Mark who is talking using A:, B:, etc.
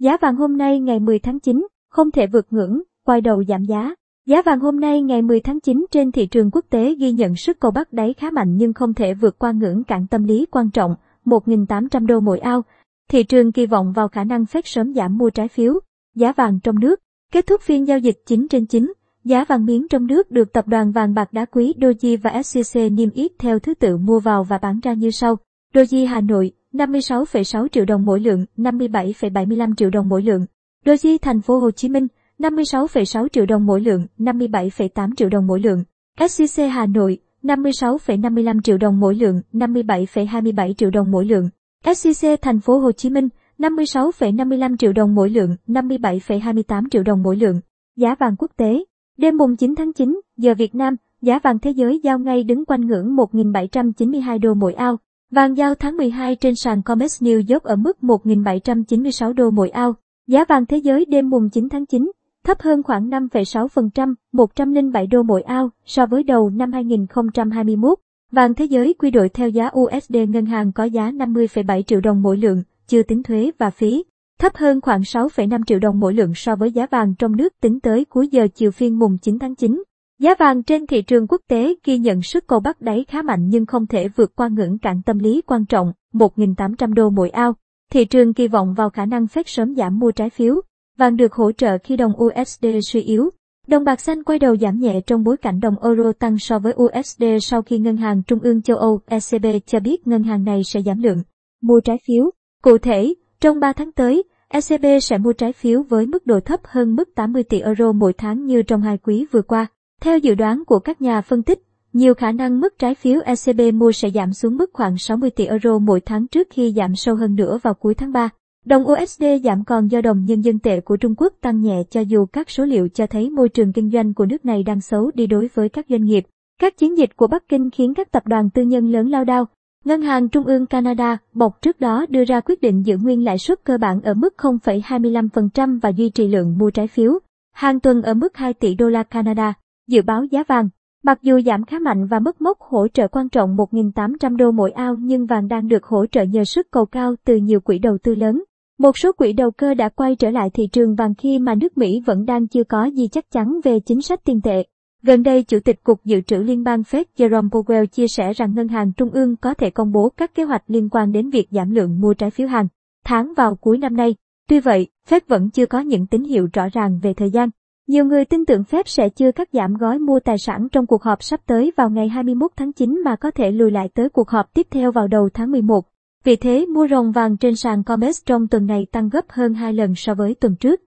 A: Giá vàng hôm nay ngày 10 tháng 9 không thể vượt ngưỡng, quay đầu giảm giá. Giá vàng hôm nay ngày 10 tháng 9 trên thị trường quốc tế ghi nhận sức cầu bắt đáy khá mạnh nhưng không thể vượt qua ngưỡng cản tâm lý quan trọng 1.800 đô mỗi ao. Thị trường kỳ vọng vào khả năng phép sớm giảm mua trái phiếu. Giá vàng trong nước Kết thúc phiên giao dịch 9 trên 9, giá vàng miếng trong nước được tập đoàn vàng bạc đá quý Doji và SCC niêm yết theo thứ tự mua vào và bán ra như sau. Doji Hà Nội 56,6 triệu đồng mỗi lượng, 57,75 triệu đồng mỗi lượng. Doji Thành phố Hồ Chí Minh 56,6 triệu đồng mỗi lượng, 57,8 triệu đồng mỗi lượng. SCC Hà Nội 56,55 triệu đồng mỗi lượng, 57,27 triệu đồng mỗi lượng. SCC Thành phố Hồ Chí Minh 56,55 triệu đồng mỗi lượng, 57,28 triệu đồng mỗi lượng. Giá vàng quốc tế. Đêm mùng 9 tháng 9, giờ Việt Nam, giá vàng thế giới giao ngay đứng quanh ngưỡng 1.792 đô mỗi ao. Vàng giao tháng 12 trên sàn COMEX New York ở mức 1.796 đô mỗi ao. Giá vàng thế giới đêm mùng 9 tháng 9 thấp hơn khoảng 5,6%, 107 đô mỗi ao so với đầu năm 2021. Vàng thế giới quy đổi theo giá USD ngân hàng có giá 50,7 triệu đồng mỗi lượng, chưa tính thuế và phí, thấp hơn khoảng 6,5 triệu đồng mỗi lượng so với giá vàng trong nước tính tới cuối giờ chiều phiên mùng 9 tháng 9. Giá vàng trên thị trường quốc tế ghi nhận sức cầu bắt đáy khá mạnh nhưng không thể vượt qua ngưỡng cản tâm lý quan trọng 1.800 đô mỗi ao. Thị trường kỳ vọng vào khả năng phép sớm giảm mua trái phiếu. Vàng được hỗ trợ khi đồng USD suy yếu. Đồng bạc xanh quay đầu giảm nhẹ trong bối cảnh đồng euro tăng so với USD sau khi Ngân hàng Trung ương châu Âu ECB cho biết ngân hàng này sẽ giảm lượng mua trái phiếu. Cụ thể, trong 3 tháng tới, ECB sẽ mua trái phiếu với mức độ thấp hơn mức 80 tỷ euro mỗi tháng như trong hai quý vừa qua. Theo dự đoán của các nhà phân tích, nhiều khả năng mức trái phiếu ECB mua sẽ giảm xuống mức khoảng 60 tỷ euro mỗi tháng trước khi giảm sâu hơn nữa vào cuối tháng 3. Đồng USD giảm còn do đồng nhân dân tệ của Trung Quốc tăng nhẹ cho dù các số liệu cho thấy môi trường kinh doanh của nước này đang xấu đi đối với các doanh nghiệp. Các chiến dịch của Bắc Kinh khiến các tập đoàn tư nhân lớn lao đao. Ngân hàng Trung ương Canada, bọc trước đó đưa ra quyết định giữ nguyên lãi suất cơ bản ở mức 0,25% và duy trì lượng mua trái phiếu. Hàng tuần ở mức 2 tỷ đô la Canada. Dự báo giá vàng. Mặc dù giảm khá mạnh và mất mốc hỗ trợ quan trọng 1.800 đô mỗi ao nhưng vàng đang được hỗ trợ nhờ sức cầu cao từ nhiều quỹ đầu tư lớn. Một số quỹ đầu cơ đã quay trở lại thị trường vàng khi mà nước Mỹ vẫn đang chưa có gì chắc chắn về chính sách tiền tệ. Gần đây, Chủ tịch Cục Dự trữ Liên bang Fed Jerome Powell chia sẻ rằng Ngân hàng Trung ương có thể công bố các kế hoạch liên quan đến việc giảm lượng mua trái phiếu hàng tháng vào cuối năm nay. Tuy vậy, Fed vẫn chưa có những tín hiệu rõ ràng về thời gian. Nhiều người tin tưởng Fed sẽ chưa cắt giảm gói mua tài sản trong cuộc họp sắp tới vào ngày 21 tháng 9 mà có thể lùi lại tới cuộc họp tiếp theo vào đầu tháng 11. Vì thế, mua rồng vàng trên sàn COMEX trong tuần này tăng gấp hơn 2 lần so với tuần trước.